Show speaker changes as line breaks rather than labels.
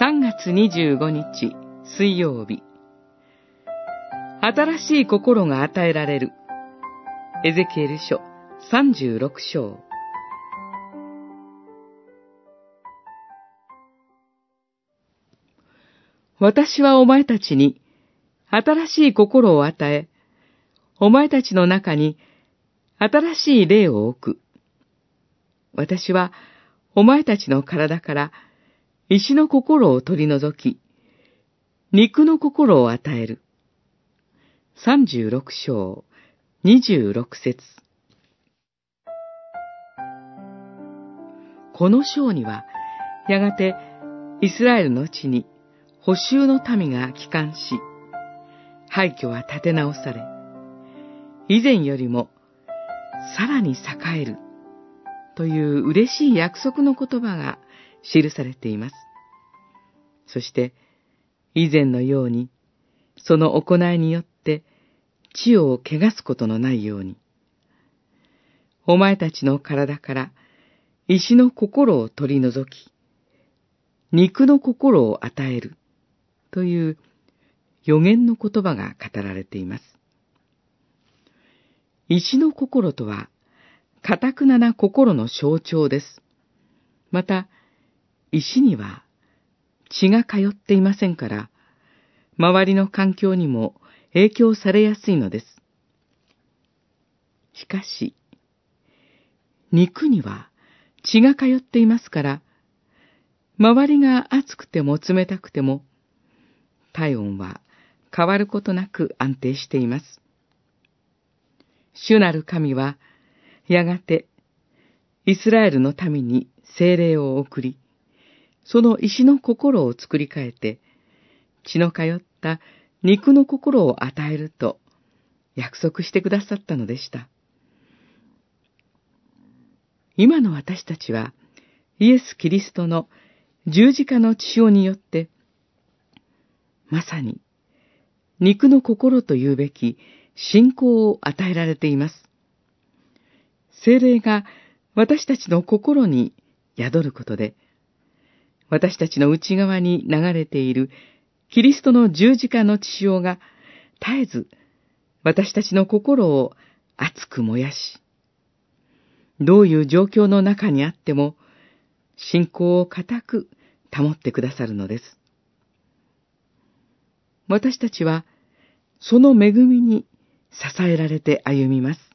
3月25日水曜日。新しい心が与えられる。エゼキエル書36章。私はお前たちに新しい心を与え、お前たちの中に新しい霊を置く。私はお前たちの体から石の心を取り除き、肉の心を与える。三十六章、二十六節。この章には、やがてイスラエルの地に補修の民が帰還し、廃墟は建て直され、以前よりもさらに栄えるという嬉しい約束の言葉が記されています。そして、以前のように、その行いによって地を汚すことのないように、お前たちの体から石の心を取り除き、肉の心を与えるという予言の言葉が語られています。石の心とは、かたくなな心の象徴です。また、石には血が通っていませんから、周りの環境にも影響されやすいのです。しかし、肉には血が通っていますから、周りが熱くても冷たくても、体温は変わることなく安定しています。主なる神は、やがて、イスラエルの民に精霊を送り、その石の心を作り変えて、血の通った肉の心を与えると約束してくださったのでした。今の私たちは、イエス・キリストの十字架の血潮によって、まさに、肉の心というべき信仰を与えられています。精霊が私たちの心に宿ることで、私たちの内側に流れているキリストの十字架の血潮が絶えず私たちの心を熱く燃やし、どういう状況の中にあっても信仰を固く保ってくださるのです。私たちはその恵みに支えられて歩みます。